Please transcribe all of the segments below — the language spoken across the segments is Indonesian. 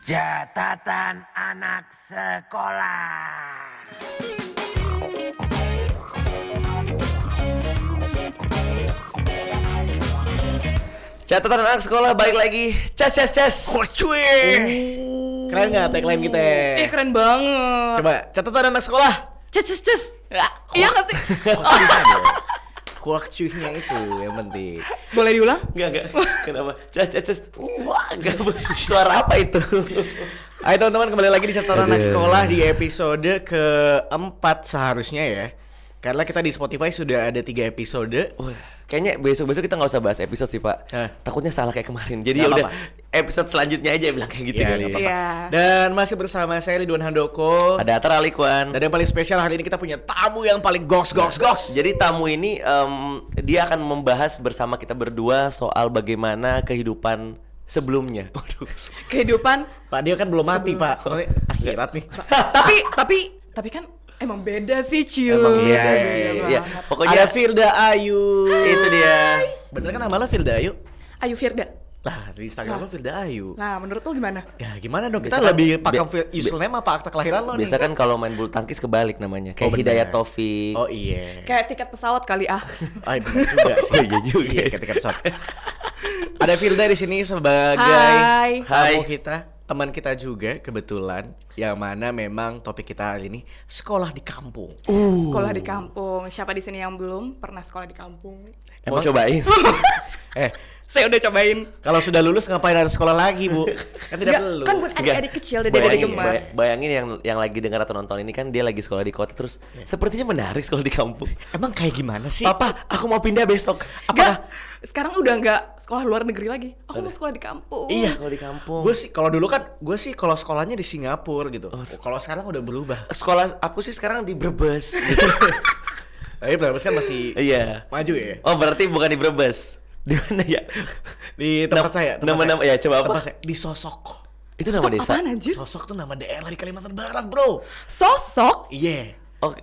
Catatan anak sekolah. Catatan anak sekolah balik lagi. Cas cas cas. Oh cuy. Keren nggak tagline kita? Eh keren banget. Coba catatan anak sekolah. Cus cus cus. Ya, Iya nggak sih? Kuak cuinya itu yang penting. Boleh diulang? Enggak enggak. Kenapa? Cas cas cas. Wah, enggak. Suara apa itu? Ayo teman-teman kembali lagi di catatan anak sekolah di episode keempat seharusnya ya. Karena kita di Spotify sudah ada tiga episode. Wah, kayaknya besok-besok kita nggak usah bahas episode sih, Pak. Hah? Takutnya salah kayak kemarin. Jadi ya udah. Episode selanjutnya aja bilang kayak gitu Iya, kali nggak ya. apa-apa. Iya. Dan masih bersama saya Ridwan Handoko. Ada Atar Alikwan. Dan yang paling spesial hari ini kita punya tamu yang paling goks goks goks. Jadi tamu ini em, dia akan membahas bersama kita berdua soal bagaimana kehidupan sebelumnya. Waduh. Kehidupan. Pak dia kan belum mati Pak. Soalnya akhirat nih. tapi tapi tapi kan emang beda sih Ciu. Emang Iya, beda iya, sih. Iya. Pokoknya Ada Firda Ayu. itu dia. Bener kan nama lo Firda Ayu? Ayu Firda. Lah di Instagram lo Firda Ayu. Nah menurut lo gimana? Ya gimana dong? Kita kan- lebih pakai bi- username apa akta kelahiran lo Biasa nih? kan kalau main bulu tangkis kebalik namanya. Kayak Oh. Hidayat Taufik. Oh iya. Kayak tiket pesawat kali ah. Ah bener juga sih. Oh, iya juga. Iya ketika pesawat. Ada Firda di sini sebagai Hai. Hai. kita, teman kita juga kebetulan yang mana memang topik kita hari ini sekolah di kampung. Sekolah di kampung. Siapa di sini yang belum pernah sekolah di kampung? Mau cobain? Eh, Saya udah cobain. kalau sudah lulus ngapain harus sekolah lagi, Bu? Kan tidak Nggak, perlu. kan buat adik-adik kecil, dede-dede Bayangin- gemas. bay- bayangin yang yang lagi dengar atau nonton ini kan dia lagi sekolah di kota terus sepertinya menarik sekolah di kampung. Emang kayak gimana sih? Papa, aku mau pindah besok. Apakah? sekarang udah nggak sekolah luar negeri lagi. Aku mau sekolah di kampung. Iya. Sekolah di kampung. Gue sih kalau dulu kan gue sih kalau sekolahnya di Singapura gitu. Kalau sekarang udah berubah. sekolah aku sih sekarang di Brebes. Tapi Brebes kan masih Iya. maju ya. Oh berarti bukan di Brebes. Di mana ya? Di tempat Nam- saya. tempat nama-nama- saya. ya, coba apa? Tempat saya di Sosok. Itu nama desa. apaan anjir? Sosok tuh nama daerah di Kalimantan Barat, Bro. Sosok? Iya. Oh,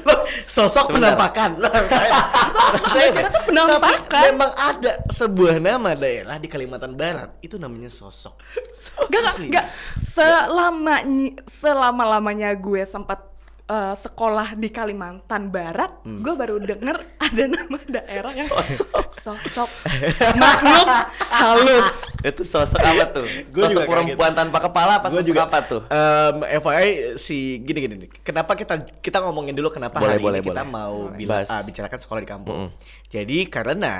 Loh, sosok Sebentar. penampakan. Loh, saya- kira tuh penampakan. Tapi memang ada sebuah nama daerah di Kalimantan Barat itu namanya Sosok. Gak, gak, Asli. gak. Selama, selama-lamanya gue sempat eh, sekolah di Kalimantan Barat, Hmm. gue baru denger ada nama daerah yang sosok, makhluk halus. itu sosok apa tuh? Gua sosok juga perempuan tanpa kepala apa Gua sosok apa tuh? Em, FYI si gini gini nih. Kenapa kita kita ngomongin dulu kenapa Boleh, hari boleh, ini kita boleh. mau Boleh. bila- Bahas. ah, bicarakan sekolah di kampung. Jadi karena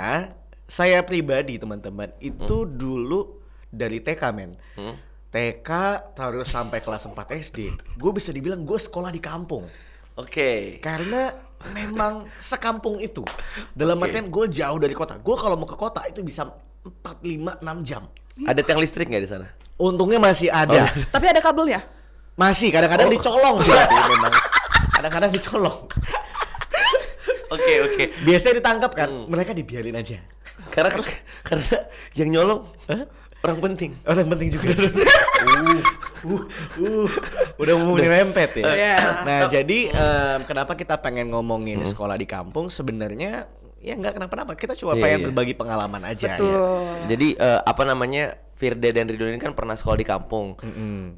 saya pribadi teman-teman itu dulu dari TK men. TK terus sampai kelas 4 SD. Gue bisa dibilang gue sekolah di kampung. Oke. Karena memang sekampung itu. Dalam Oke. artian gue jauh dari kota. Gue kalau mau ke kota itu bisa 4, 5, 6 jam. Ada tiang listrik nggak di sana? Untungnya masih ada. Tapi ada kabelnya. Masih kadang-kadang Oh. dicolong sih. Iya, memang. Kadang-kadang dicolong. Oke oke. Biasanya ditangkap kan, Hmm. mereka dibiarin aja. Karena karena yang nyolong orang penting. Orang penting juga. uh, uh, uh, udah mau nyerempet ya. Iya. Nah, jadi em, kenapa kita pengen ngomongin sekolah di kampung sebenarnya ya nggak kenapa-napa. Kita cuma Iya, pengen iya. berbagi pengalaman aja ya. Betul. Jadi eh, apa namanya Firda dan Ridwan ini kan pernah sekolah di kampung.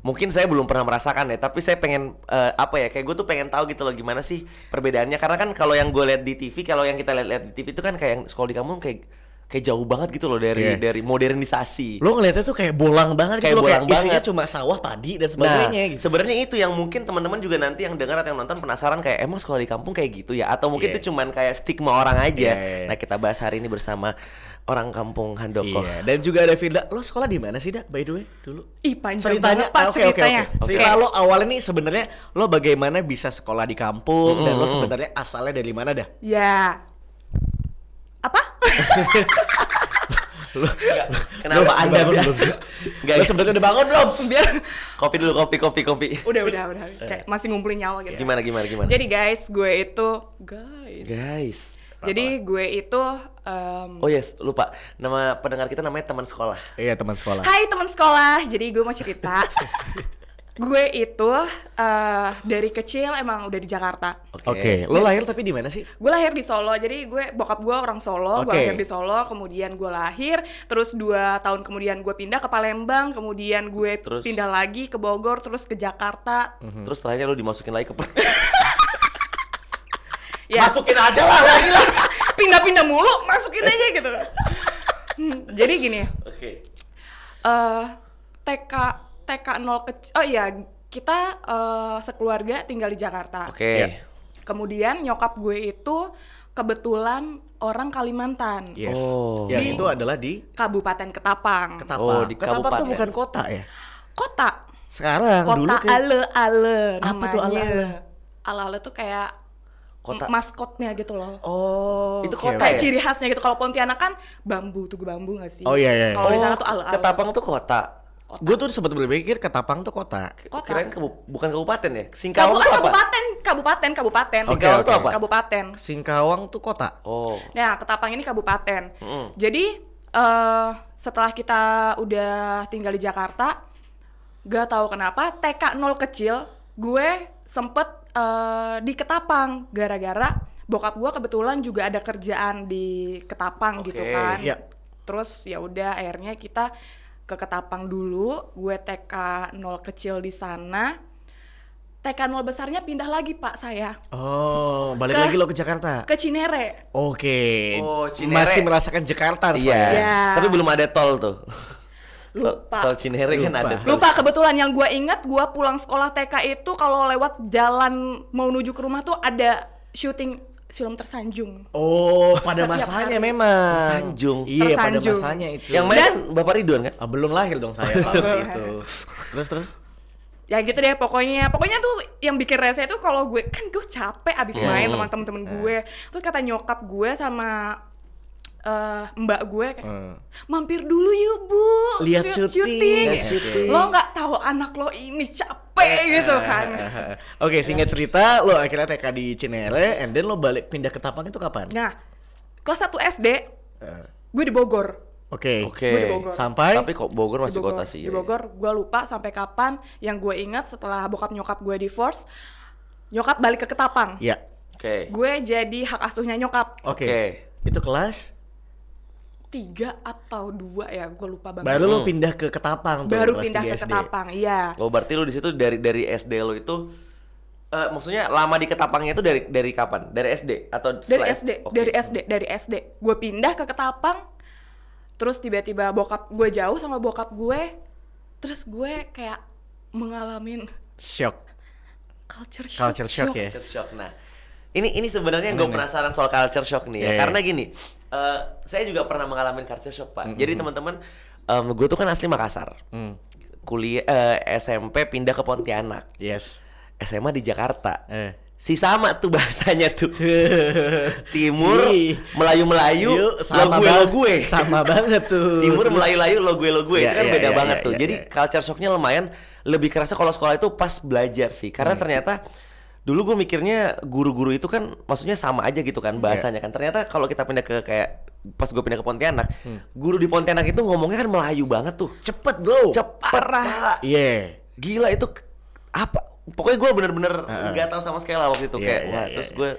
Mungkin saya belum pernah merasakan ya, tapi saya pengen eh, apa ya? Kayak gue tuh pengen tahu gitu loh gimana sih perbedaannya. Karena kan kalau yang gue lihat di TV, kalau yang kita lihat-lihat di TV itu kan kayak yang sekolah di kampung kayak kayak jauh banget gitu loh dari Iya. dari modernisasi. Lo ngeliatnya tuh kayak bolang banget Kayak gitu loh, bolang kayak isinya banget. cuma sawah, padi dan Nah, sebagainya gitu. sebenarnya itu yang mungkin teman-teman juga nanti yang dengar atau yang nonton penasaran kayak emang sekolah di kampung kayak gitu ya atau mungkin Iya. itu cuman kayak stigma orang aja. Iya, iya, iya. Nah, kita bahas hari ini bersama orang kampung Handoko. Iya, dan juga ada Firda. Lo sekolah di mana sih, Dak? By the way, dulu. Ih panjang ceritanya banget pak ah, oke, oke, ceritanya. oke. Cerita lo awalnya nih sebenarnya lo bagaimana bisa sekolah di kampung dan lo sebenarnya asalnya dari mana dah? Ya. Apa? Kenapa Lo Anda bangun bi- belum? Nggak, Lo sebenarnya udah bangun belum? Biar kopi dulu kopi kopi kopi. udah udah udah kayak masih ngumpulin nyawa gitu. Gimana gimana gimana? Jadi guys, gue itu guys. guys. Jadi gue itu em, Oh yes, lupa. Nama pendengar kita namanya teman sekolah. Iya teman sekolah. Hai teman sekolah. Jadi gue mau cerita. Gue itu eh, dari kecil emang udah di Jakarta. Oke, lo lahir tapi di mana sih? Gue lahir di Solo, jadi gue bokap gue orang Solo, gue Oke. lahir di Solo, kemudian gue lahir, terus dua tahun kemudian gue pindah ke Palembang, kemudian gue Terus? pindah lagi ke Bogor, terus ke Jakarta. Terus setelahnya lu dimasukin lagi ke Ya, Masukin aja lah lagi lah. pindah-pindah mulu, masukin aja gitu. Hmm, jadi gini, Oke. eh TK TK 0 kecil, oh iya kita eh, sekeluarga tinggal di Jakarta. Oke. Iya. Kemudian nyokap gue itu kebetulan orang Kalimantan, Yes. Oh. Yang Di- itu adalah di Kabupaten Ketapang. Ketapang. Oh, di Ketapang tuh kabupaten. bukan kota ya? Kota. Sekarang Kota dulu kayak ale-ale namanya. Apa tuh ale-ale? Ale-ale tuh kayak Kota- maskotnya gitu loh. Oh, Itu kota. Kayak ya? ciri khasnya gitu. Kalau Pontianak kan bambu, tugu bambu gak sih? Oh, iya, iya. Kalau di sana Oh, tuh ale-ale. Ketapang tuh kota. Gue tuh sempat berpikir Ketapang tuh kota. Kota. Kirain kebu- bukan kabupaten ya? Kabu Singkawang ah, tuh apa? kabupaten, kabupaten, kabupaten. Singkawang tuh oke. apa? Kabupaten. Singkawang tuh kota. Oh. Nah, Ketapang ini kabupaten. Mm. Jadi eh setelah kita udah tinggal di Jakarta, gak tahu kenapa TK 0 kecil gue sempet eh, di Ketapang gara-gara bokap gue kebetulan juga ada kerjaan di Ketapang gitu Oke, kan. iya. Terus ya udah akhirnya kita ke Ketapang dulu, gue TK 0 kecil di sana. TK 0 besarnya pindah lagi Pak saya Oh, balik Ke- lagi lo ke Jakarta. ke Cinere. Oke. Oh, Cinere. Masih merasakan Jakarta Iya. saya. Iya. Tapi belum ada tol tuh. Lupa. Tol, tol Cinere kan Lupa. ada. Lupa kebetulan yang gue ingat gue pulang sekolah TK itu kalau lewat jalan mau menuju ke rumah tuh ada syuting film tersanjung. Oh, pada Setiap masanya hari. memang. Tersanjung. Iya, pada Tersanjung. masanya itu. Yang main kan Bapak Ridwan kan? Ah, belum lahir dong saya itu. Terus terus. Ya gitu deh pokoknya. Pokoknya tuh yang bikin rese itu kalau gue kan gue capek abis main sama temen-temen gue. Terus kata nyokap gue sama eh, mbak gue kayak Hmm. mampir dulu yuk bu Lihat syuting. Lihat syuting. lo nggak tahu anak lo ini capek gitu kan Oke, singkat cerita, lo akhirnya TK di Cinere, and then lo balik pindah ke Tapang itu kapan? nah kelas 1 SD Eh, gue di Bogor Oke. Oke. Gue di Bogor. Sampai Tapi kok Bogor masih di Bogor. kota sih. Di ya. Bogor, gue lupa sampai kapan. Yang gue ingat setelah bokap nyokap gue divorce, nyokap balik ke Ketapang. ya. Oke. Gue jadi hak asuhnya nyokap. Oke. Oke. Itu kelas Tiga atau dua ya, gue lupa banget. baru lo pindah ke Ketapang tuh. Baru kelas pindah 3 ke SD. Ketapang, iya. Oh berarti lu di situ dari dari SD lo itu eh maksudnya lama di Ketapangnya itu dari dari kapan? Dari SD atau Dari SD, Oke. dari SD, dari SD. Gue pindah ke Ketapang, terus tiba-tiba bokap gue jauh sama bokap gue, terus gue kayak mengalami Shock. culture shock. Culture shock ya. Culture shock. Nah, ini ini sebenarnya gue penasaran soal culture shock nih ya. Iya, iya. Karena gini, eh, saya juga pernah mengalami culture shock pak. Jadi teman-teman, gue tuh kan asli Makassar. Hmm. Kuliah eh, SMP pindah ke Pontianak. Yes. SMA di Jakarta. Eh. Si sama tuh bahasanya tuh. Timur. Melayu-Melayu, Yuk, lo sama gue lo gue. Sama banget tuh. Timur Melayu-Layu lo gue lo gue Iya, itu kan iya, beda iya, banget iya, tuh. iya, Jadi iya. culture shocknya lumayan lebih kerasa kalau sekolah itu pas belajar sih. Hmm. Karena ternyata dulu gue mikirnya guru-guru itu kan maksudnya sama aja gitu kan bahasanya kan. Ternyata kalau kita pindah ke kayak pas gue pindah ke Pontianak, Hmm. guru di Pontianak itu ngomongnya kan Melayu banget tuh. cepet bro. Cepet. Iya. Gila itu apa? Pokoknya gue bener-bener nggak tahu sama sekali lah waktu itu Iya, kayak iya, wah iya, terus iya. gue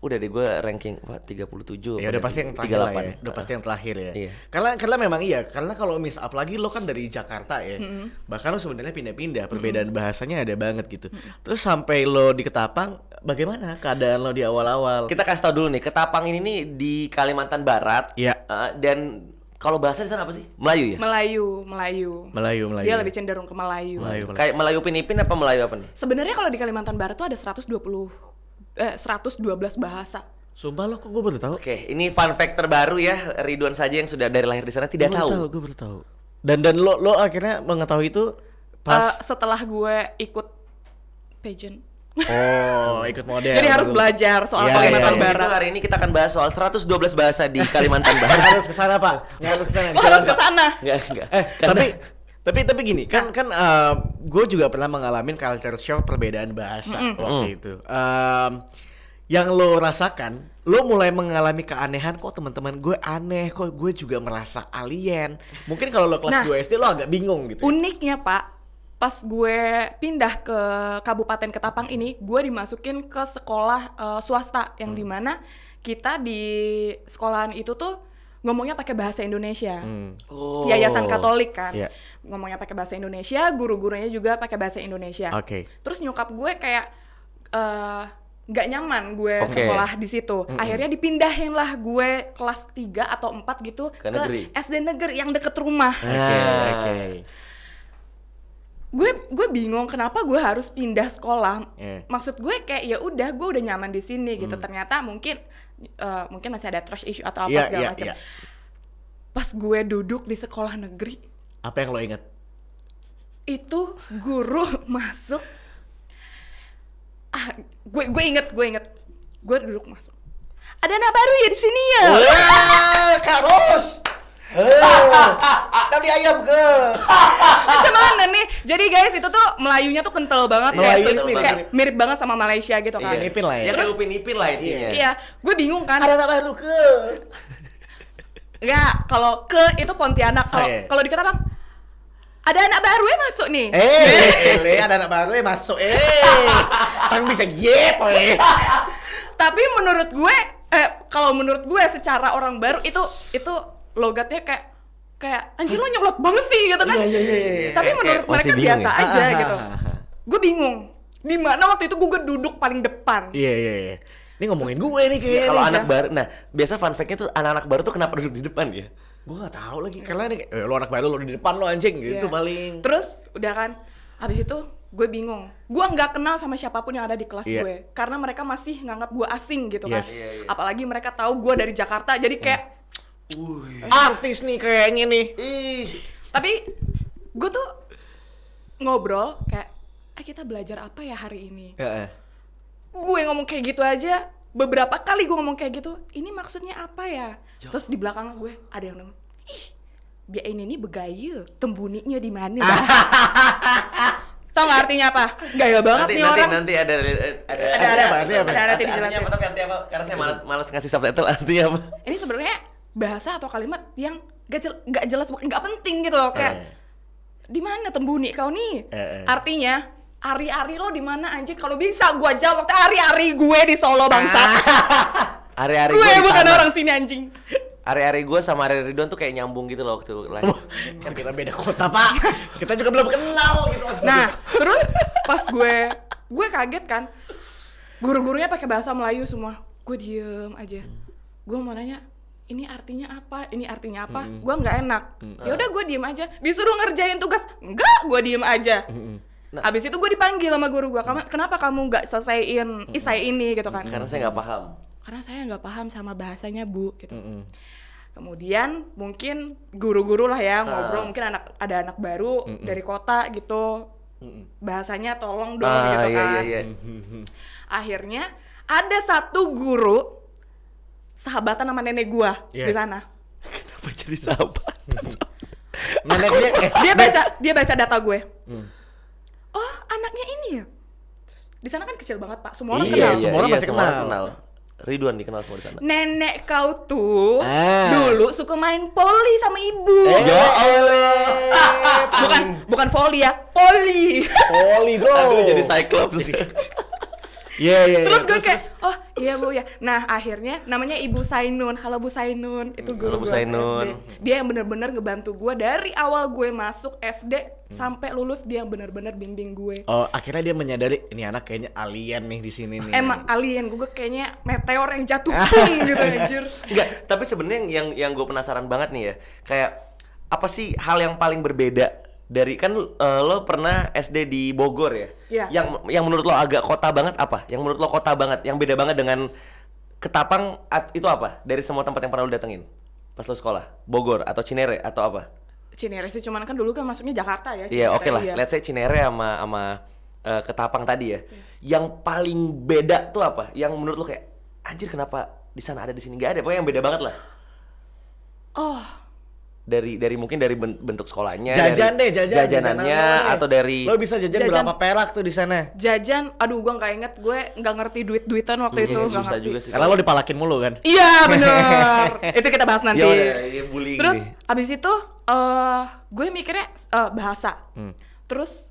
udah deh gue ranking wah 37 Ya udah pasti yang terakhir lah ya. Udah pasti yang terakhir ya. Iya. Karena karena memang iya, karena kalau mis apalagi lo kan dari Jakarta ya. Bahkan lo sebenarnya pindah-pindah, perbedaan bahasanya ada banget gitu. Terus sampai lo di Ketapang, bagaimana keadaan lo di awal-awal? Kita kasih tau dulu nih, Ketapang ini nih di Kalimantan Barat. Iya. Eh, dan kalau bahasa di sana apa sih? Melayu ya? Melayu, Melayu. Melayu, Melayu. Dia lebih cenderung ke Melayu. Melayu, Melayu. Kayak Melayu Pinipin apa Melayu apa nih? Sebenarnya kalau di Kalimantan Barat tuh ada 120 eh 112 bahasa. Sumpah lo kok gue baru tahu? Oke, ini fun fact terbaru ya. Ridwan saja yang sudah dari lahir di sana tidak Gua baru tahu. Gue baru tahu. Dan dan lo lo akhirnya mengetahui itu pas setelah gue ikut pageant. oh ikut model. Jadi harus belajar soal Iya, Kalimantan iya, iya. Barat. Itu hari ini kita akan bahas soal 112 bahasa di Kalimantan Barat. harus ke sana pak. Nggak harus ke sana. Lo harus ke sana. Enggak, enggak. Eh, Karena- tapi tapi tapi gini kan kan gue juga pernah mengalami culture shock perbedaan bahasa waktu itu. Em, yang lo rasakan, lo mulai mengalami keanehan kok teman-teman gue aneh, kok gue juga merasa alien. Mungkin kalau lo kelas Nah. 2 SD lo agak bingung gitu. ya. Uniknya Pak, pas gue pindah ke Kabupaten Ketapang ini, gue dimasukin ke sekolah eh, swasta yang di mana kita di sekolahan itu tuh ngomongnya pakai bahasa Indonesia. Oh. Yayasan Katolik kan, Iya. ngomongnya pakai bahasa Indonesia, guru-gurunya juga pakai bahasa Indonesia. Oke. Terus nyokap gue kayak eh, nggak nyaman gue Oke. sekolah di situ. Akhirnya dipindahin lah gue kelas 3 atau 4 gitu Ke negeri. SD negeri yang deket rumah. Oke, Ah. oke. Gue gue bingung kenapa gue harus pindah sekolah. Iya. Maksud gue kayak ya udah gue udah nyaman di sini gitu. Ternyata mungkin eh, mungkin masih ada trust issue atau apa Iya, segala iya, macam. iya. Pas gue duduk di sekolah negeri, Apa yang lo inget? itu guru masuk ah gue gue inget gue inget gue duduk masuk ada anak baru ya di sini ya Wah, Kak Ros! Tadi ayam ke. macam mana nih jadi guys itu tuh Melayunya tuh kental banget Melayu kayak, itu kayak mirip. mirip banget sama Malaysia gitu kan Iya. Ipin lah ya. Ya kayak upin ipin lah intinya. iya gue bingung kan Ada anak baru ke. ya kalau ke itu Pontianak kalau Oh, iya. kalau di Ketapang ada anak baru ya masuk nih Eh, ele ada anak baru eh masuk. Eh, kan bisa gitu eh. tapi menurut gue eh kalau menurut gue secara orang baru itu itu logatnya kayak kayak anjir lo nyolot banget sih gitu kan Iya, iya, iya, iya. tapi Kayak- menurut kayak mereka biasa ya? aja gitu gue bingung di mana waktu itu gue duduk paling depan Iya, iya, iya. Ini ngomongin gue nih Ya, kayaknya. kalau anak baru, nah biasa fun fact-nya tuh anak-anak baru tuh kenapa duduk di depan ya? Gue gak tahu lagi karena nih, eh, lo anak baru lo di depan lo anjing gitu Iya. paling. terus udah kan habis itu gue bingung gue nggak kenal sama siapa pun yang ada di kelas Iya. gue karena mereka masih nganggap gue asing gitu kan Yes. Iya, iya. apalagi mereka tahu gue dari Jakarta jadi kayak Artis nih kayaknya nih. Ih, tapi gue tuh ngobrol kayak eh kita belajar apa ya hari ini Heeh. gue ngomong kayak gitu aja beberapa kali gue ngomong kayak gitu ini maksudnya apa ya terus di belakang gue ada yang ngomong ih biar ini nih begaya tembuninya di mana dah tau gak artinya apa gaya banget nanti nih nanti orang nanti ada ada ada Ada, ada, ada apa, artinya apa? ada Ada, nanti artinya dijelasin. apa tapi artinya apa? Karena saya malas malas ngasih subtitle artinya apa? ini sebenarnya bahasa atau kalimat yang gak, jel- gak jelas bukan gak penting gitu loh kayak Eh. di mana tembuni kau nih Eh, eh. artinya ari-ari lo di mana anjing kalau bisa gua jawab ari-ari gue di Solo bangsa Hari-hari gue di bukan tanah. orang sini anjing Hari-hari gue sama hari Ridwan tuh kayak nyambung gitu loh waktu. Kan kita beda kota pak. Kita juga belum kenal gitu. Nah, terus pas gue gue kaget kan. Guru-gurunya pakai bahasa Melayu semua. Gue diem aja. Gue mau nanya, ini artinya apa? Ini artinya apa? Gue nggak enak. Ya udah gue diem aja. Disuruh ngerjain tugas, enggak, gue diem aja. Nah. Abis itu gue dipanggil sama guru gue, "Kamu- kenapa kamu nggak selesaiin isai ini gitu kan? Karena saya nggak paham. Karena saya nggak paham sama bahasanya bu, gitu. Kemudian mungkin guru-guru lah ya ngobrol, mungkin anak ada anak baru dari kota gitu, bahasanya tolong dong Ah gitu iya kan. iya iya. Akhirnya ada satu guru sahabatan sama nenek gua Iya. di sana. Kenapa jadi sahabat? Neneknya eh, Dia baca dia baca data gue. Hmm. Oh anaknya ini ya. Di sana kan kecil banget pak, semua orang Iya, kenal. semua orang pasti semua orang kenal. Ridwan dikenal semua di sana. Nenek kau tuh Ah. dulu suka main poli sama ibu. Eh, Ya Allah. bukan bukan volley ya, poli. Poli bro. Aduh jadi Cyclops. Iya iya. terus iya. gue kayak, oh iya bu ya. Nah akhirnya namanya Ibu Sainun. Halo Bu Sainun, itu guru Halo, Bu Sainun. SD. Dia yang bener-bener ngebantu gue dari awal gue masuk SD sampai lulus dia yang bener-bener bimbing gue. Oh akhirnya dia menyadari ini anak kayaknya alien nih di sini nih. Emang alien gue kayaknya meteor yang jatuh pung gitu anjir. Enggak, tapi sebenarnya yang yang gue penasaran banget nih ya, kayak apa sih hal yang paling berbeda dari kan eh, lo pernah SD di Bogor ya? Iya. Yang yang menurut lo agak kota banget apa? Yang menurut lo kota banget, yang beda banget dengan Ketapang at- itu apa? Dari semua tempat yang pernah lo datengin pas lo sekolah, Bogor atau Cinere atau apa? Cinere sih cuman kan dulu kan masuknya Jakarta ya. Iya oke lah, iya. let's say Cinere sama sama eh, Ketapang tadi ya. Yang paling beda tuh apa? Yang menurut lo kayak anjir kenapa di sana ada di sini nggak ada? Pokoknya yang beda banget lah. Oh, dari dari mungkin dari ben- bentuk sekolahnya Jajan dari deh, jajan. jajanannya jajanan lo atau dari Lo bisa jajan, Jajan. berapa perak tuh di sana? jajan, aduh gue nggak inget, gue nggak ngerti duit-duitan waktu itu, Iya, nggak susah ngerti. juga sih Karena lo dipalakin mulu kan? Iya bener, itu kita bahas nanti. ya udah ya bullying Terus nih. abis itu eh gue mikirnya eh, bahasa. Hmm. Terus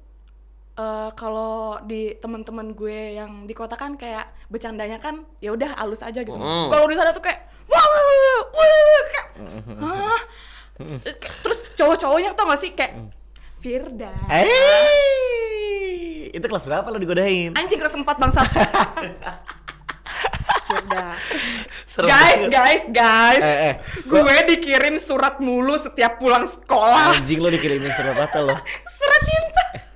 eh, kalau di teman-teman gue yang di kota kan kayak bercandanya kan ya udah halus aja gitu. Kalau di sana tuh kayak wah, wah, wah, wah, Terus cowok-cowoknya tau gak sih kayak Firda. Eh, itu kelas berapa lo digodain? Anjing kelas 4 bangsa. Firda. Guys, banget. guys, guys. Eh, eh, gue dikirim surat mulu setiap pulang sekolah. Anjing lo dikirimin surat apa lo? Surat cinta.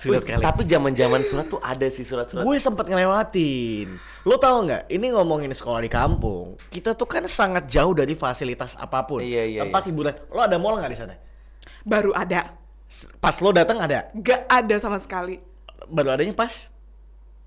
Surat kali. tapi zaman-zaman surat tuh ada sih surat-surat. Gue sempet ngelewatin. Lo tau nggak? Ini ngomongin sekolah di kampung. Kita tuh kan sangat jauh dari fasilitas apa pun. Iya, iya, Tempat hiburan. Lo ada mall nggak di sana? Baru ada. Pas lo datang ada. Gak ada sama sekali. Baru adanya pas.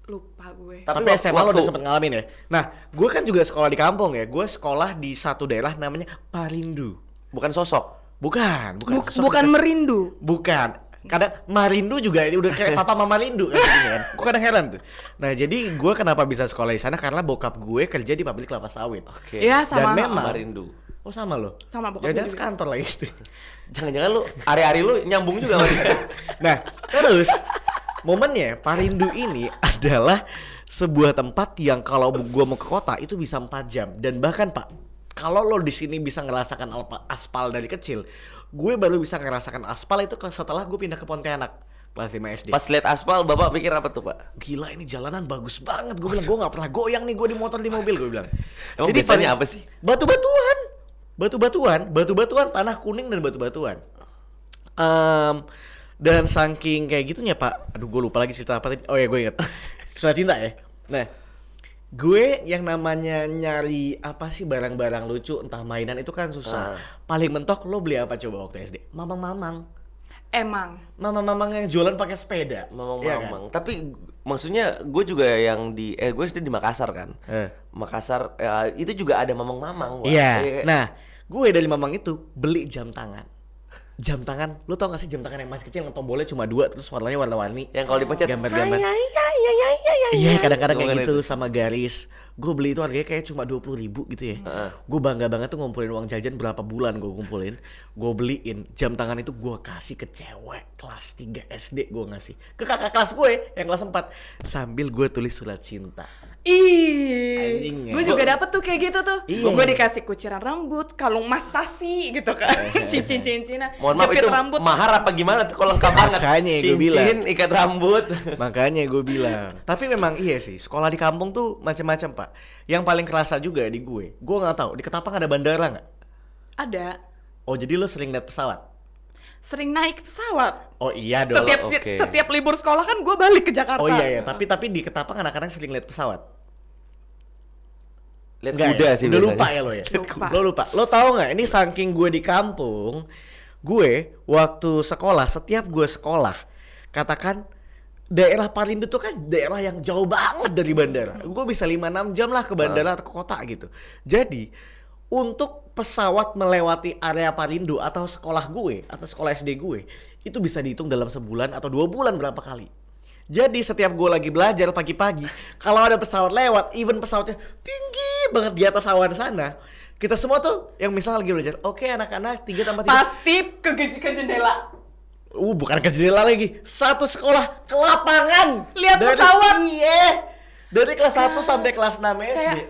Lupa gue. Tapi Tapi, waktu- SMA lo udah sempet ngalamin ya. Nah, gue kan juga sekolah di kampung ya. Gue sekolah di satu daerah namanya Parindu. Bukan sosok. Bukan, bukan. Buk- bukan merindu. Bukan. Kadang Marindu juga ini udah kayak papa mama Lindu kan, kan. Gue kadang heran tuh. Nah jadi gue kenapa bisa sekolah di sana karena bokap gue kerja di pabrik kelapa sawit. Oke. Iya, sama. Dan memang Rindu. Oh sama lo? Sama bokap Ya gue sekantor lagi gitu. Jangan-jangan lu hari-hari lu nyambung juga sama dia. Nah terus momennya Parindu ini adalah sebuah tempat yang kalau gue mau ke kota itu bisa 4 jam dan bahkan pak kalau lo di sini bisa ngerasakan alpa- aspal dari kecil, gue baru bisa ngerasakan aspal itu setelah gue pindah ke Pontianak kelas 5 SD. Pas lihat aspal, Bapak pikir apa tuh, Pak? gila ini jalanan bagus banget. Gue bilang gue nggak pernah goyang nih gue di motor di mobil gue bilang. Emang biasanya apa sih? batu-batuan. Batu-batuan batu-batuan tanah kuning dan batu-batuan. Em, dan saking kayak gitunya pak. Aduh gue lupa lagi cerita apa tadi. Oh ya gue inget surat cinta ya? Nah gue yang namanya nyari apa sih barang-barang lucu entah mainan itu kan susah Ah. paling mentok lo beli apa coba waktu SD mamang-mamang Emang. mamang-mamang yang jualan pakai sepeda Iya kan? Mamang-mamang. Tapi g- maksudnya gue juga yang di eh gue SD di Makassar kan. Eh. Makassar ya, itu juga ada mamang-mamang. Wak. Iya. kayak- Nah, gue dari mamang itu beli jam tangan. Jam tangan, lu tau gak sih jam tangan yang masih kecil yang tombolnya cuma dua terus warnanya warna-warni. yang kalau dipencet Gambar-gambar. Iya kadang-kadang kayak gitu itu. sama garis. Gue beli itu harganya kayak cuma dua puluh ribu gitu ya. Gue bangga banget tuh ngumpulin uang jajan berapa bulan gue kumpulin. Gue beliin jam tangan itu gue kasih ke cewek kelas 3 SD gue ngasih ke kakak kelas gue yang kelas 4 sambil gue tulis surat cinta. Ih, ya. gue juga dapet tuh kayak gitu tuh. Iya. Gue dikasih kuciran rambut, kalung mas tasi gitu kan, cincin cincinan, Mohon maaf jepit itu rambut. mahar apa gimana tuh kalau lengkap banget. Makanya gua bilang. Cincin, ikat rambut. Makanya gue bilang. Tapi memang iya sih, sekolah di kampung tuh macam-macam pak. Yang paling kerasa juga di gue, gue nggak tahu di Ketapang ada bandara nggak? Ada, Oh jadi lo sering lihat pesawat? Sering naik pesawat. Oh iya dong. Setiap oke. setiap libur sekolah kan gue balik ke Jakarta. Oh iya ya, tapi tapi di Ketapang anak-anak sering lihat pesawat. Lihat kuda ya? sih Udah biasanya. lupa ya lo ya. Lupa. Lo lupa. Lo tahu nggak? Ini saking gue di kampung, gue waktu sekolah, setiap gue sekolah, katakan daerah Parindu tuh kan daerah yang jauh banget dari bandara. Gue bisa 5-6 jam lah ke bandara atau ke kota gitu. Jadi untuk pesawat melewati area Parindu atau sekolah gue atau sekolah SD gue itu bisa dihitung dalam sebulan atau dua bulan berapa kali. Jadi setiap gue lagi belajar pagi-pagi, kalau ada pesawat lewat, even pesawatnya tinggi banget di atas awan sana, kita semua tuh yang misalnya lagi belajar, oke anak-anak tiga tambah tiga, Pasti ke, ke jendela. uh bukan ke jendela lagi, satu sekolah ke lapangan, Lihat Dari- pesawat. iya, dari kelas 1 sampai kelas 6 SD. Kayak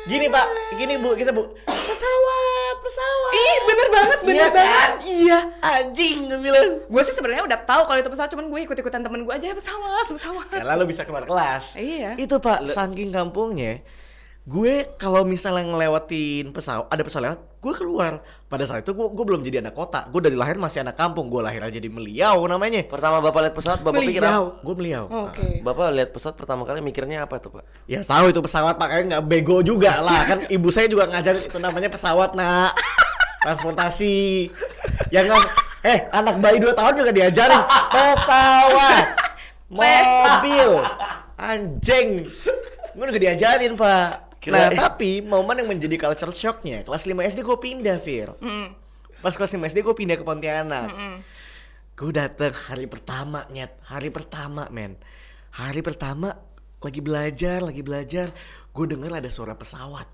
Gini pak, gini bu, kita bu, pesawat, pesawat. Ih, bener banget, bener Iya banget. kan? Iya. Anjing gue bilang. Gue sih sebenarnya udah tahu kalau itu pesawat, cuman gue ikut-ikutan temen gue aja pesawat, pesawat. Ya lalu bisa keluar kelas. Iya. Itu pak, saking kampungnya, gue kalau misalnya ngelewatin pesawat, ada pesawat lewat, gue keluar. Pada saat itu gue, gue belum jadi anak kota, gue dari lahir masih anak kampung, gue lahir aja di Meliau namanya. Pertama Bapak lihat pesawat, Bapak pikir apa? Gue Meliau. Oke. Bapak lihat pesawat pertama kali mikirnya apa tuh, Pak? Ya tahu itu pesawat pak, kayaknya nggak bego juga lah kan. Ibu saya juga ngajarin itu namanya pesawat nak, transportasi. Yang nggak, eh anak bayi 2 tahun juga diajarin pesawat, mobil, anjing. Gue juga diajarin pak. Kira- Nah tapi momen yang menjadi culture shocknya, kelas 5 SD gue pindah Fir. Pas kelas 5 SD gue pindah ke Pontianak. Gue dateng hari pertama nyet, hari pertama men. Hari pertama lagi belajar, lagi belajar, gue denger ada suara pesawat.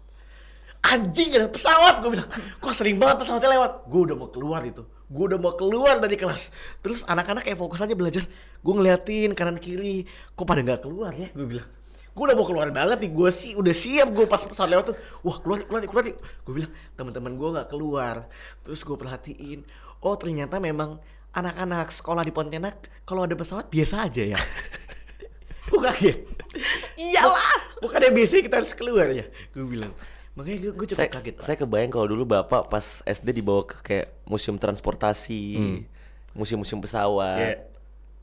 Anjing ada pesawat, gue bilang, kok sering banget pesawatnya lewat. Gue udah mau keluar itu, gue udah mau keluar dari kelas. Terus anak-anak kayak fokus aja belajar. Gue ngeliatin kanan kiri. Kok pada nggak keluar ya? Gue bilang gue udah mau keluar banget nih gue sih udah siap gue pas pesawat lewat tuh. Wah keluar keluar keluar gue bilang teman-teman gue nggak keluar. Terus gue perhatiin oh ternyata memang anak-anak sekolah di Pontianak kalau ada pesawat biasa aja ya. Gue kaget. Iyalah. Bukannya biasanya kita harus keluar ya. Gue bilang. Makanya gue, gue cukup saya, kaget Pak. saya kebayang kalau dulu bapak pas SD dibawa ke kayak museum transportasi, museum-museum pesawat, Iya.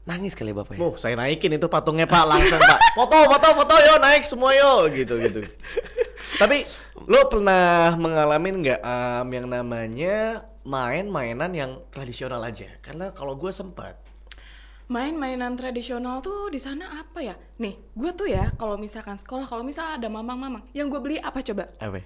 Nangis kali bapak ya. Oh, saya naikin itu patungnya Pak langsung Pak. Foto, foto, foto yo naik semua yo gitu gitu. Tapi lo pernah mengalami nggak em, yang namanya main-mainan yang tradisional aja? Karena kalau gue sempat. Main-mainan tradisional tuh di sana apa ya? Nih, gue tuh ya kalau misalkan sekolah, kalau misalnya ada mamang-mamang, yang gue beli apa coba? Apa?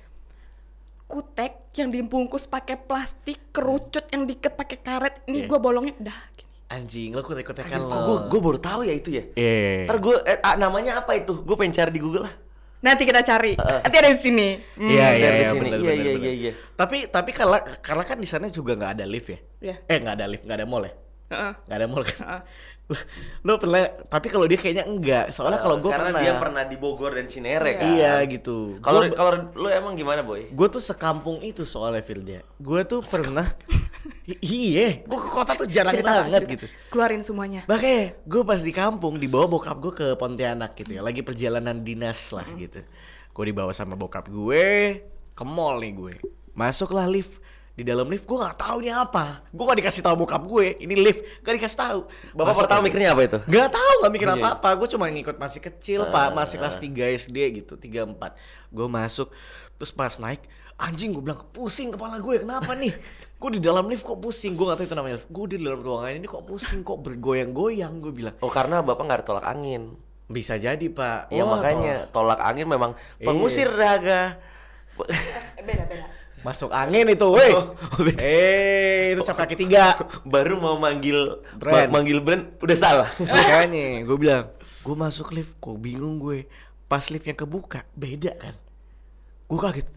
Kutek yang dibungkus pakai plastik, kerucut yang diikat pakai karet. Ini gue bolongin, dah. Anjing, lo kutek-kutekan Anjir, lo. kok gue gue baru tahu ya itu ya. Iya. Ntar gue eh, ah, namanya apa itu? Gue pengen cari di Google lah. Nanti kita cari. Nanti ada di sini. Hmm. Iya, iya, iya, Iya, iya, iya, iya. Tapi tapi karena karena kan di sana juga nggak ada lift ya? Iya. Eh nggak ada lift, nggak ada mall ya? Heeh. Nggak ada mall kan? lo pernah? Tapi kalau dia kayaknya enggak. Soalnya kalau gue karena pernah. dia pernah di Bogor dan Cinere kan. Iya gitu. Kalau kalau lu emang gimana boy? Gue tuh sekampung itu soalnya Firda. Gue tuh pernah Iya, gue ke kota tuh jarang Cerita, banget cerita. gitu. Keluarin semuanya. Makanya gue pas di kampung dibawa bokap gue ke Pontianak gitu ya, lagi perjalanan dinas lah gitu. Gue dibawa sama bokap gue ke mall nih gue. Masuklah lift. Di dalam lift gue nggak tahu ini apa. Gue gak dikasih tahu bokap gue, ini lift, gak dikasih tahu. Bapak Masuk pertama mikirnya apa itu? Gak tahu gak mikir Iya. apa-apa Gue cuma ngikut masih kecil pak Masih kelas 3 SD gitu 3 4 Gue masuk Terus pas naik Anjing gue bilang pusing kepala gue Kenapa nih Gue di dalam lift kok pusing Gue gak tahu itu namanya lift Gue di dalam ruangan ini kok pusing Kok bergoyang-goyang Gue bilang Oh karena bapak nggak tolak angin. Bisa jadi pak Ya Wah, makanya tolak angin memang Iya. pengusir dahaga. Beda-beda. Masuk angin itu weh. Oh, beda. Eh itu cap kaki tiga. Baru mau manggil Brand. ma- manggil brand udah salah. Makanya gue bilang Gue masuk lift Kok bingung gue. Pas liftnya kebuka Beda kan? Gue kaget.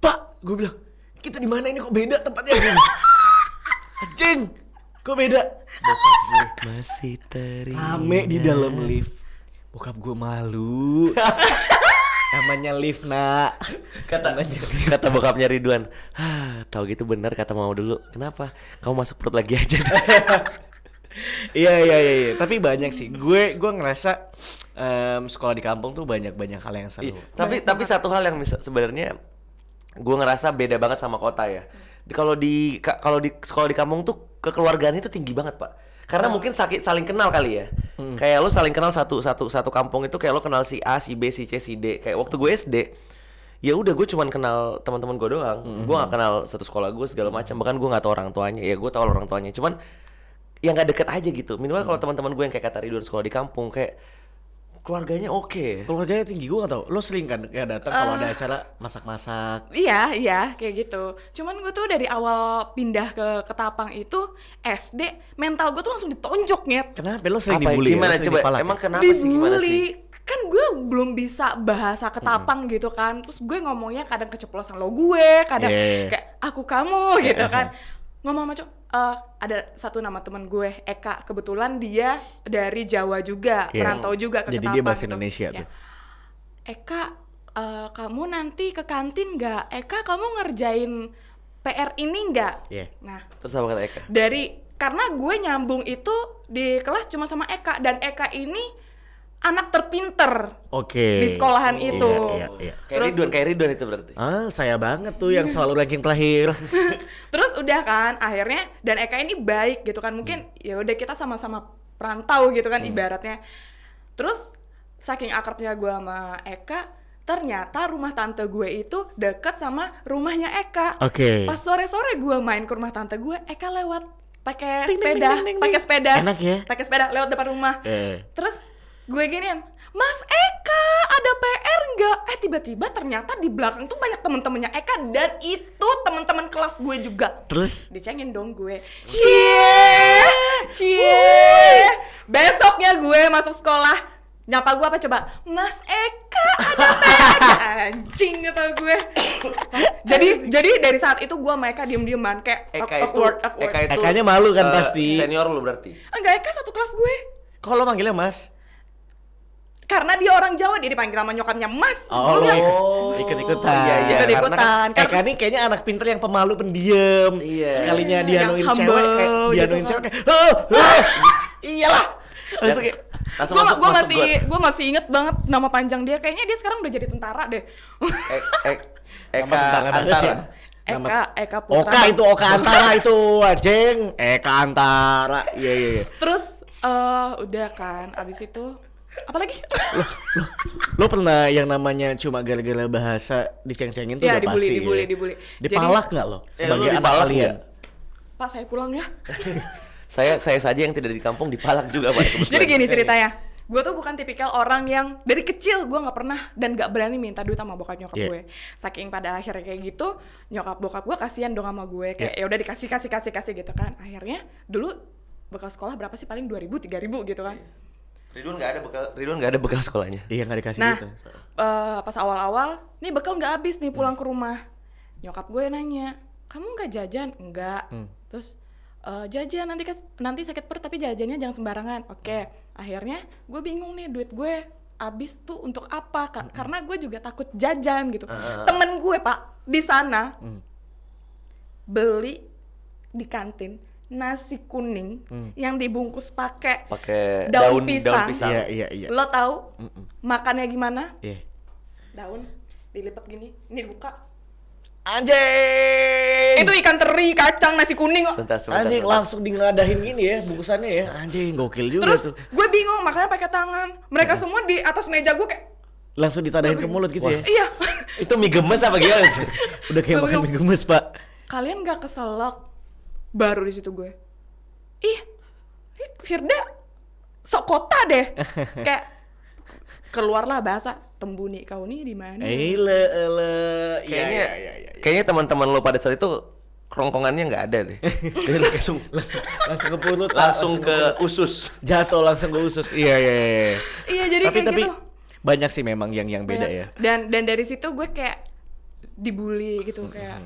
Pak Gue bilang Kita di mana ini? Kok beda tempatnya? Anjing Kok beda? Bokap gue Masih teringat. Rame di dalam lift. Bokap gue malu Namanya lift nak. Kata kata bokapnya Ridwan ah tahu gitu bener kata mau dulu. Kenapa? Kamu masuk perut lagi aja Iya iya iya iya. Tapi banyak sih. Gue gue ngerasa em, Sekolah di kampung tuh banyak-banyak hal yang seru. Iya, tapi tapi satu hal yang bisa sebenarnya gue ngerasa beda banget sama kota ya. Di- kalau di ka- kalau di sekolah di kampung tuh kekeluargaan itu tinggi banget pak. Karena mungkin sakit saling kenal kali ya. Kayak lo saling kenal satu satu satu kampung itu kayak lo kenal si A si B si C si D. Kayak waktu gue SD ya udah gue cuman kenal teman-teman gue doang. Gue gak kenal satu sekolah gue segala macam. Bahkan gue nggak tahu orang tuanya. Ya gue tahu orang tuanya. Cuman yang nggak deket aja gitu. Minimal kalau teman-teman gue yang kayak kata Ridwan sekolah di kampung kayak keluarganya oke Keluarganya tinggi gue gak tau Lo sering kan ya datang kalau ada acara masak-masak Iya, iya, kayak gitu. Cuman gue tuh dari awal pindah ke Ketapang itu SD, mental gue tuh langsung ditonjok nyet. Kenapa lo sering Apa ya? dibully? ya? Lo gimana sering coba dipalak ya? emang kenapa sih gimana Dibully. sih Kan gue belum bisa bahasa Ketapang gitu kan. Terus gue ngomongnya kadang keceplosan lo gue, kadang Yeah. kayak aku kamu gitu kan. Ngomong sama cowok, "Eh, ada satu nama teman gue, Eka. Kebetulan dia dari Jawa juga, Yeah. merantau juga ke Jadi Ketapang. dia bahasa gitu. Indonesia Ya. tuh. Eka, eh, kamu nanti ke kantin nggak? Eka, kamu ngerjain PR ini nggak? Iya. Nah, terus apa kata Eka dari karena gue nyambung itu di kelas cuma sama Eka dan Eka ini anak terpinter Oke. di sekolahan Iya, itu. Iya, iya. kayak Ridwan kayak Ridwan itu berarti Ah, saya banget tuh yang selalu ranking terakhir. Terus udah kan, akhirnya dan Eka ini baik gitu kan. Mungkin ya udah kita sama-sama perantau gitu kan ibaratnya. Terus saking akrabnya gue sama Eka, ternyata rumah tante gue itu deket sama rumahnya Eka. Oke. Pas sore-sore gue main ke rumah tante gue, Eka lewat pakai sepeda, pakai sepeda. Enak ya? Pakai sepeda lewat depan rumah. Eh. Terus gue giniin, Mas Eka ada PR nggak? Eh tiba-tiba ternyata di belakang tuh banyak temen-temennya Eka dan itu teman-teman kelas gue juga. Terus Dicengin dong gue. Cie, cie. Besoknya gue masuk sekolah nyapa gue apa coba Mas Eka ada aja anjing kata gue jadi jadi dari saat itu gue sama Eka diem dieman kayak Eka itu awkward awkward Eka itu Ekanya malu kan eh, pasti. Senior lu berarti. enggak Eka satu kelas gue Kalau manggilnya Mas. Karena dia orang Jawa dia dipanggil sama nyokapnya Mas Oh, Gua bilang, ikut-ikutan. Iya, iya. ikut-ikutan Eka nih kayaknya anak pinter yang pemalu pendiam. Iya. Sekalinya Iya, dia nuin cewek kayak dia gitu nuin kan. cewek kayak "Oh, oh." iyalah. Langsung kayak Langsung gue masuk, masuk masih gue masih inget banget nama panjang dia kayaknya dia sekarang udah jadi tentara deh E- e- Eka. Antara. Eka Eka Putra Oka itu Oka Antara itu anjing. Eka Antara. Iya iya iya. terus eh udah kan abis itu apalagi Lo pernah yang namanya cuma gara-gara bahasa diceng-cengin tuh Ya, udah dibully, pasti dibully, ya. dibully. Dipalak nggak lo Eh, sebagai lu anak dipalak kalian? Pak saya pulang ya Saya saya saja yang tidak di kampung dipalak juga Pak. jadi gini ceritanya gue tuh bukan tipikal orang yang dari kecil gue nggak pernah dan nggak berani minta duit sama bokap nyokap Iya. gue saking pada akhirnya kayak gitu nyokap bokap gue kasihan dong sama gue kayak Iya. ya udah dikasih kasih kasih kasih gitu kan akhirnya dulu bekal sekolah berapa sih paling 2000 3000 gitu kan Ridwan nggak ada bekal Ridwan nggak ada bekal sekolahnya. Iya nggak dikasih Nah, gitu. eh, pas awal-awal, nih bekal nggak habis nih pulang ke rumah. Nyokap gue nanya, kamu nggak jajan? Enggak. Hmm. Terus "Eh, jajan nanti nanti sakit perut tapi jajannya jangan sembarangan. Oke. Akhirnya gue bingung nih duit gue habis tuh untuk apa? Ka- Karena gue juga takut jajan gitu. Temen gue pak di sana beli di kantin nasi kuning yang dibungkus pakai Pakai daun, daun- pisang. daun pisang. Iya iya iya. Lo tahu makannya gimana? Iya. Daun dilipat gini, ini dibuka. Anjing. Itu ikan teri, kacang, nasi kuning kok. Sebentar, sebentar. Anjing sebentar. langsung di ngeladahin gini ya bungkusannya ya. Anjing gokil juga Terus tuh. gue bingung, makanya pakai tangan. Mereka semua di atas meja gue kayak, Langsung ditadahin ke mulut gitu ya. iya. Itu mie gemes apa gimana? Udah kayak makan mie gemes, Pak. Kalian gak keselak? Baru di situ gue. Ih, Firda sok kota deh. kayak keluarlah bahasa tembuni kau nih di mana? Eh, le, le. Iya, kayaknya iya, iya, iya. kayaknya teman-teman lo pada saat itu kerongkongannya nggak ada deh. Dia langsung langsung langsung ke mulut, Pak. langsung ke usus. jatuh langsung ke usus. Iya, iya, iya. Iya, jadi tapi kayak tapi gitu. banyak sih memang yang yang beda Banyak. ya. Dan dan dari situ gue kayak dibully gitu kayak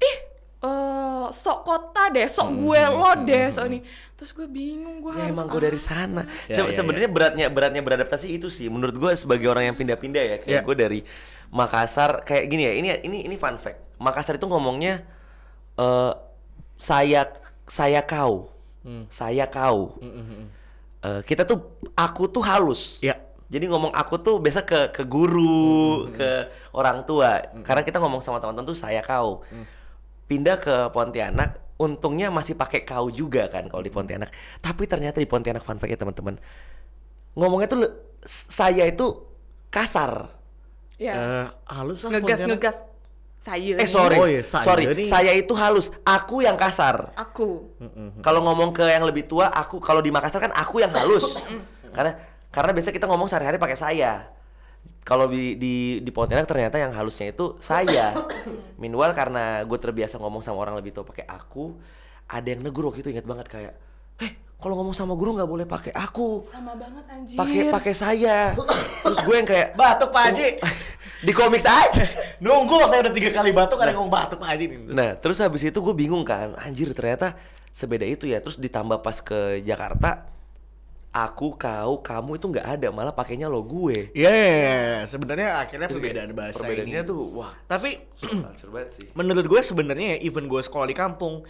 ih eh sok kota deh, sok gue lo deh, sok ini. Terus gue bingung gue Ya harus emang gue dari sana. Ya, Se- ya, Sebenarnya beratnya beratnya beradaptasi itu sih. Menurut gue sebagai orang yang pindah-pindah ya, kayak Ya. gue dari Makassar kayak gini ya. Ini ini ini fun fact. Makassar itu ngomongnya eh saya saya kau, Hmm. saya kau. Eh, kita tuh aku tuh halus. Ya. Jadi ngomong aku tuh biasa ke ke guru, ke orang tua. Karena kita ngomong sama teman-teman tuh saya kau. Pindah ke Pontianak, untungnya masih pakai kau juga kan kalau di Pontianak. Tapi ternyata di Pontianak fun fact ya teman-teman. Ngomongnya tuh saya itu kasar. ya Eh, halus lah ngegas Pontianak. ngegas. Saya Eh sorry, Oh iya, saya sorry. nih. Saya itu halus. Aku yang kasar. aku. Kalau ngomong ke yang lebih tua, aku kalau di Makassar kan aku yang halus. karena karena biasa kita ngomong sehari-hari pakai saya. Kalau di, di di Pontianak ternyata yang halusnya itu saya. Meanwhile karena gue terbiasa ngomong sama orang lebih tua pakai aku, ada yang negur waktu itu ingat banget kayak, eh kalau ngomong sama guru nggak boleh pakai aku, Sama banget anjir. pakai pakai saya. Terus gue yang kayak Batuk Pak Haji. di komik aja. Nunggu saya udah tiga kali batuk ada yang ngomong batuk Pak Haji nih. Nah, terus habis itu gue bingung kan, anjir ternyata sebeda itu ya. Terus ditambah pas ke Jakarta, aku, kau, kamu itu nggak ada, malah pakainya lo gue. Iya, iya. sebenarnya akhirnya kayak perbedaan bahasa Perbedaannya ini. tuh, wah. Tapi culture banget sih. menurut gue sebenarnya ya, even gue sekolah di kampung,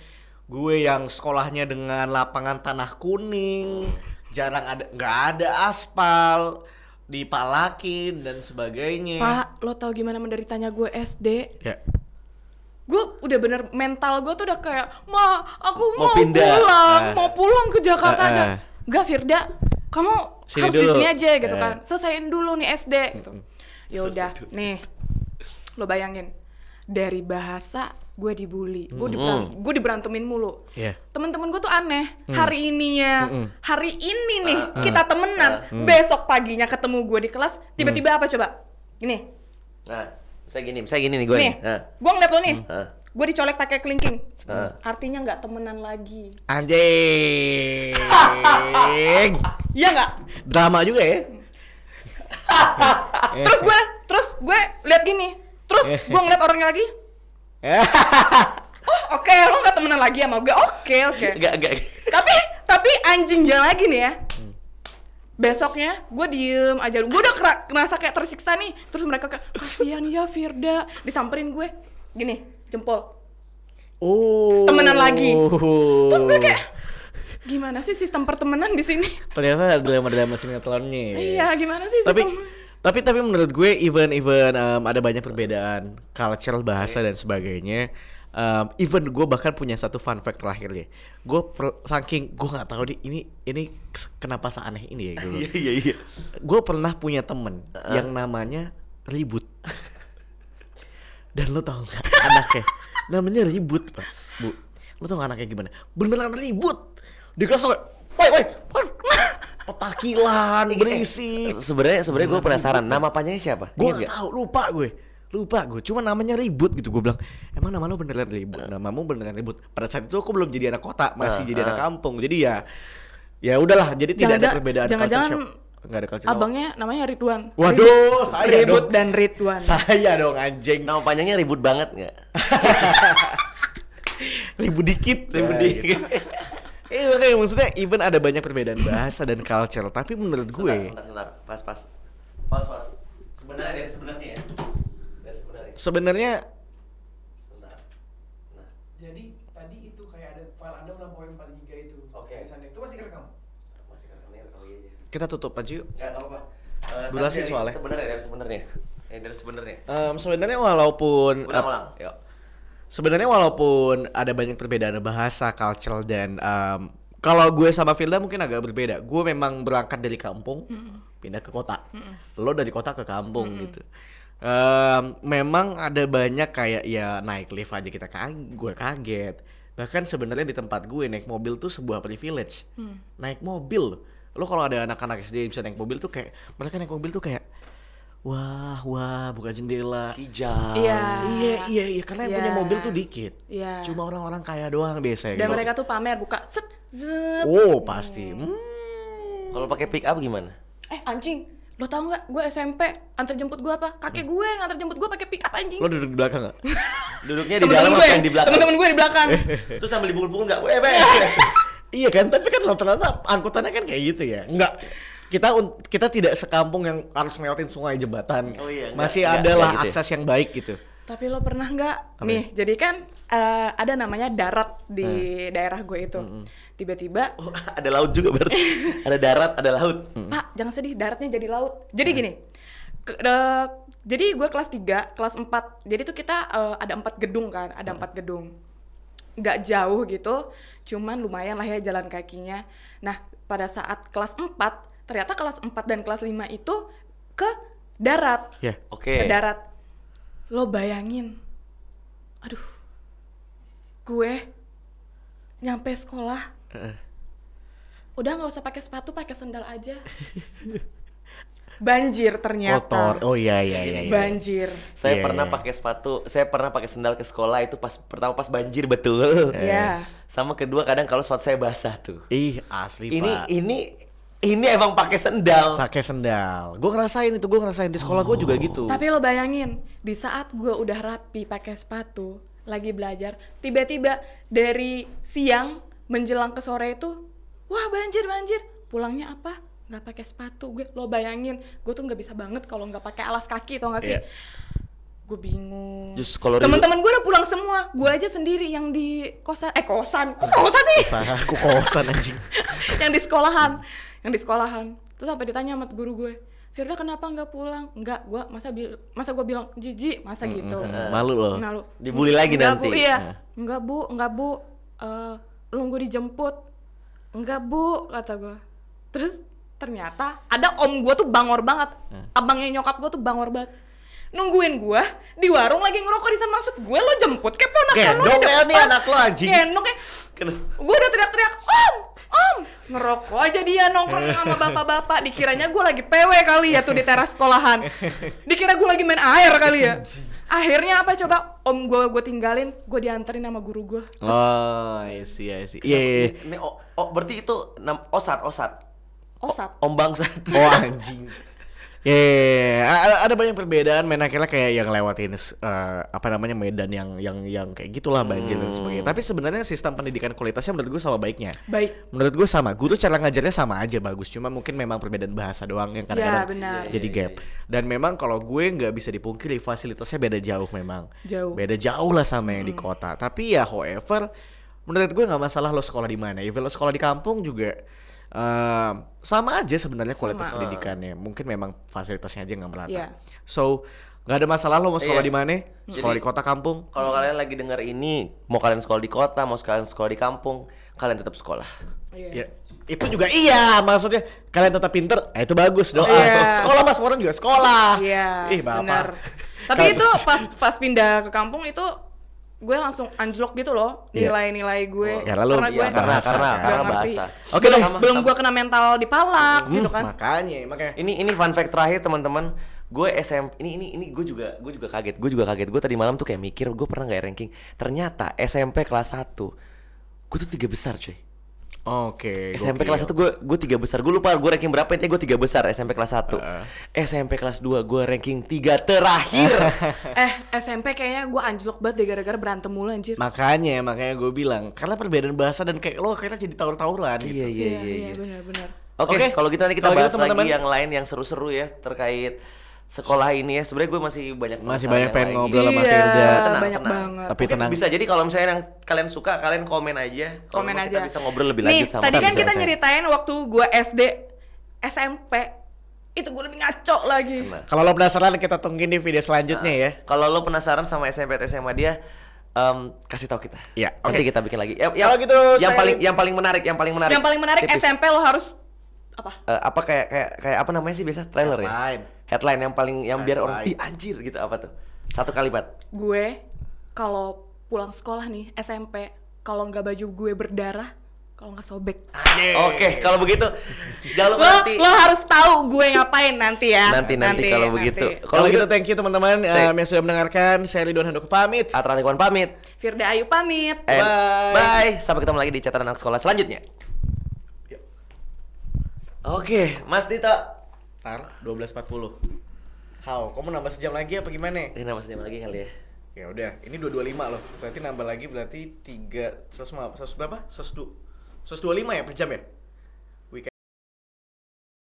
gue yang sekolahnya dengan lapangan tanah kuning, jarang ada nggak ada aspal, dipalakin dan sebagainya. Pak, lo tau gimana menderitanya gue SD? Ya. Gue udah bener mental gue tuh udah kayak, ma, aku Mau mau, pindah." pulang, Ah. mau pulang ke Jakarta Ah, aja. Ah. Enggak, Firda, kamu Sini harus di sini aja gitu Eh. kan. Selesaiin dulu nih SD gitu. Ya udah, nih, lo bayangin dari bahasa gue dibully, gue diberan- gue diberantemin mulu. Iya. Temen-temen gue tuh aneh. Hari ininya, hari ini nih Ah. kita temenan. Besok paginya ketemu gue di kelas, tiba-tiba apa coba? Gini, Nah, misalnya gini, misalnya gini nih gue nih, nih. Nah, gue ngeliat lo nih, Ah. Gue dicolek pakai kelingking. Ah. Artinya nggak temenan lagi. Anjing. Iya nggak? Drama juga ya. terus gue terus gue lihat gini terus gue ngeliat orangnya lagi oh oke lo nggak temenan lagi sama gue oke oke Enggak, enggak. tapi tapi anjingnya lagi nih ya besoknya gue diem aja gue udah kera- ngerasa kayak tersiksa nih terus mereka kayak kasihan ya Firda disamperin gue gini jempol Oh. Temenan lagi. terus gue kayak gimana sih sistem pertemanan di sini ternyata ada drama-drama sinetronnya. iya gimana sih Tapi sistem tapi tapi menurut gue even even um, ada banyak perbedaan cultural bahasa dan sebagainya. Um, even gue bahkan punya satu fun fact terakhir ya. Gue per- saking gue nggak tahu deh ini ini kenapa seaneh ini ya dulu. Iya, iya, iya. gue pernah punya temen yang namanya ribut dan lo tau gak anaknya? Namanya ribut pak. Bu. Lo tau gak anaknya gimana? Beneran ribut. Di kelas woi woi woi." petakilan berisik. Sebenarnya sebenarnya gue penasaran nama panjangnya siapa? gue gak nggak? tahu lupa gue. Lupa gue. Cuma namanya ribut gitu gue bilang emang nama lo beneran ribut? Namamu beneran ribut? Pada saat itu aku belum jadi anak kota masih Ah, jadi anak ah. kampung. Jadi ya ya udahlah jadi tidak ada perbedaan jangan-jangan. Nggak ada culture shock. abangnya namanya Ridwan Waduh, Ribut- saya ribut dong. dan Ridwan saya dong anjing Nama panjangnya ribut banget nggak? ribut dikit Ribut Nah, dikit. gitu. Iya makanya maksudnya even ada banyak perbedaan bahasa dan culture tapi menurut gue Sebentar, sebentar, pas, pas, pas, pas. Sebenarnya dari sebenarnya ya. Dari sebenarnya. sebenarnya Sebentar. Nah, Jadi tadi itu kayak ada file Anda 6.4 giga itu. Oke. Tulisannya. Itu masih kerekam. masih kan ini rekam aja. Kita tutup aja yuk. Nggak apa-apa. Eh, tapi Durasi dari soalnya. Sebenarnya dari sebenarnya. Eh, dari sebenarnya. Em, sebenarnya walaupun Ulang-ulang. Yuk. sebenarnya walaupun ada banyak perbedaan bahasa, culture dan em, kalau gue sama Filda mungkin agak berbeda. Gue memang berangkat dari kampung, pindah ke kota. Lo dari kota ke kampung gitu. Em, memang ada banyak kayak ya naik lift aja kita kaget, gue kaget. Bahkan sebenarnya di tempat gue naik mobil tuh sebuah privilege. Naik mobil. Lo kalau ada anak-anak SD yang bisa naik mobil tuh kayak mereka naik mobil tuh kayak wah wah buka jendela. Kijang. Iya. Iya iya iya karena yang Iya. punya mobil tuh dikit. Iya. Cuma orang-orang kaya doang biasanya. dan gitu. mereka tuh pamer buka set zet Oh pasti. Hmm. Kalau pakai pick up gimana? eh anjing lo tau nggak gue SMP antar jemput gue apa kakek gue yang antar jemput gue pakai pick up anjing Lo duduk di belakang nggak? Duduknya di dalam gue apa yang di belakang? temen-temen gue di belakang Terus sambil dipukul-pukul nggak? Weh, weh. iya kan, tapi kan rata-rata angkutannya kan kayak gitu ya. Enggak. Kita kita tidak sekampung yang harus ngelewatin sungai jembatan. Oh iya, enggak, Masih enggak, ada enggak lah gitu ya. akses yang baik gitu. tapi lo pernah nggak nih jadi kan eh, ada namanya darat di Hmm. daerah gue itu tiba-tiba Oh, ada laut juga berarti. ada darat, ada laut. Pak, jangan sedih, daratnya jadi laut. Jadi gini, ke- eh, jadi gue kelas 3, kelas 4, jadi tuh kita eh, ada empat gedung kan, ada empat gedung. Nggak jauh gitu, cuman lumayan lah ya jalan kakinya. Nah, pada saat kelas 4, ternyata kelas 4 dan kelas 5 itu ke darat. Ya. Oke. Ke darat. Lo bayangin, aduh, gue nyampe sekolah, Heeh. udah nggak usah pakai sepatu, pakai sendal aja. Banjir ternyata. Kotor. Oh iya iya iya. iya. Banjir. Saya Iya, pernah iya. pakai sepatu, saya pernah pakai sendal ke sekolah itu pas pertama pas banjir betul. Ya. Sama kedua kadang kalau sepatu saya basah tuh. Ih asli Ini pak. ini ini emang pakai sendal. Pakai sendal. Gue ngerasain itu, gue ngerasain di sekolah gue juga gitu. Tapi lo bayangin, di saat gue udah rapi pakai sepatu, lagi belajar, tiba-tiba dari siang menjelang ke sore itu, wah banjir banjir. Pulangnya apa? Nggak pakai sepatu. Gue lo bayangin, gue tuh nggak bisa banget kalau nggak pakai alas kaki, tau gak sih? Iya. Gue bingung. Teman-teman gue udah pulang semua, gue aja sendiri yang di kosan, eh kosan, kok kosan sih? Usaha aku kosan anjing. yang di sekolahan yang di sekolahan terus sampai ditanya sama guru gue Firda kenapa nggak pulang nggak gue masa bil masa gue bilang jijik masa gitu Malu loh. Malu. Dibully lagi Nggak, nanti. bu, iya Nah. nggak bu nggak bu Eh, nunggu dijemput nggak bu kata gue terus ternyata ada om gue tuh bangor banget. Abangnya nyokap gue tuh bangor banget. Nungguin gue di warung lagi ngerokok di sana. Maksud gue lo jemput kayak ponakan lo di ya nih depan. anak lo, anjing. gendong kayak gue udah teriak-teriak om om. Ngerokok aja dia nongkrong sama bapak-bapak. Dikiranya gue lagi PW kali ya tuh di teras sekolahan. Dikira gue lagi main air kali ya. Akhirnya apa coba? Om gue gue tinggalin gue dianterin sama guru gue Oh, I see, I see. Iya, iya, iya. Ini oh, oh, berarti itu nam, osat osat. Osat Om bangsat. Oh anjing. Ya, yeah, ada, ada banyak perbedaan. Men akhirnya kayak yang lewatin eh, apa namanya medan yang yang yang kayak gitulah banjir dan sebagainya. Tapi sebenarnya sistem pendidikan kualitasnya menurut gue sama baiknya. Baik. Menurut gue sama. Guru cara ngajarnya sama aja bagus. Cuma mungkin memang perbedaan bahasa doang yang kadang-kadang Ya, benar. jadi gap. Dan memang kalau gue nggak bisa dipungkiri fasilitasnya beda jauh memang. Jauh. Beda jauh lah sama yang di kota. Tapi ya however, menurut gue nggak masalah lo sekolah di mana. Even lo sekolah di kampung juga eh, sama aja sebenarnya kualitas Sama. pendidikannya. Mungkin memang fasilitasnya aja nggak merata. Iya. So nggak ada masalah lo mau sekolah Iya. di mana, sekolah Jadi- di kota kampung. Kalau kalian lagi dengar ini, mau kalian sekolah di kota, mau kalian sekolah di kampung, kalian tetap sekolah. Iya. Ya, itu juga iya maksudnya kalian tetap pinter, nah itu bagus doa. Iya. Sekolah mas orang juga sekolah. Iya. Ih bapak. benar. Tapi itu pas pas pindah ke kampung itu gue langsung anjlok gitu loh Iya. nilai-nilai gue Ya, lalu- karena gue iya, karena karena karena bahasa. Oke Sama- belum gue kena mental dipalak Hmm, gitu kan Makanya, makanya. Ini ini fun fact terakhir teman-teman. Gue SMP ini ini ini gue juga gue juga kaget. Gue juga kaget. Gue tadi malam tuh kayak mikir gue pernah nggak ranking. Ternyata SMP kelas 1 gue tuh tiga besar cuy. Oke. SMP gokil. kelas 1 gue gue tiga besar. Gue lupa gue ranking berapa intinya gue tiga besar SMP kelas 1. SMP kelas 2 gue ranking tiga terakhir. eh SMP kayaknya gue anjlok banget deh gara-gara berantem mulu anjir Makanya, makanya gue bilang karena perbedaan bahasa dan kayak lo akhirnya jadi tawur-tawuran. gitu. iya iya iya. iya. benar-benar Oke, Oke, kalau gitu nanti kita kalau gitu, bahas teman-teman. lagi yang lain yang seru-seru ya terkait sekolah ini ya. Sebenarnya gue masih banyak Masih banyak pengen lain. ngobrol sama Iya, Firda. banyak banget. Tapi Mungkin tenang. bisa jadi kalau misalnya yang kalian suka kalian komen aja. Kalau komen aja Kita bisa ngobrol lebih nih lanjut sama tadi kan bisa, kita bisa. nyeritain waktu gue SD SMP itu gue lebih ngaco lagi Nah. Kalau lo penasaran kita tungguin di video selanjutnya ya. Kalau lo penasaran sama SMP atau SMA dia em, kasih tahu kita. Iya, Nanti oke. kita bikin lagi. Ya, Kalau gitu, yang saya- paling yang paling menarik, yang paling menarik. yang paling menarik Tipis. SMP lo harus apa Eh, apa kayak kayak kayak apa namanya sih biasa trailer Headline. ya? Headline yang paling yang biar orang ih anjir gitu apa tuh? Satu kalimat. gue kalau pulang sekolah nih SMP kalau nggak baju gue berdarah kalau nggak sobek Oke, kalau begitu jangan lupa lo nanti lo harus tahu gue ngapain nanti ya Nanti, nanti, kalau begitu. Kalau gitu thank you teman-teman Thank- yang sudah mendengarkan. Saya Ridwan Handoko pamit. Atra Rikuan pamit. Firda Ayu pamit And Bye. bye. Sampai ketemu lagi di catatan anak sekolah selanjutnya. Oke, Mas Dito. Tar 12.40. How? Kamu nambah sejam lagi apa gimana? Ini nama sejam lagi kali ya. Ya udah, ini 225 loh. Berarti nambah lagi berarti 3 100 100 berapa? 100 125 ya per jam ya?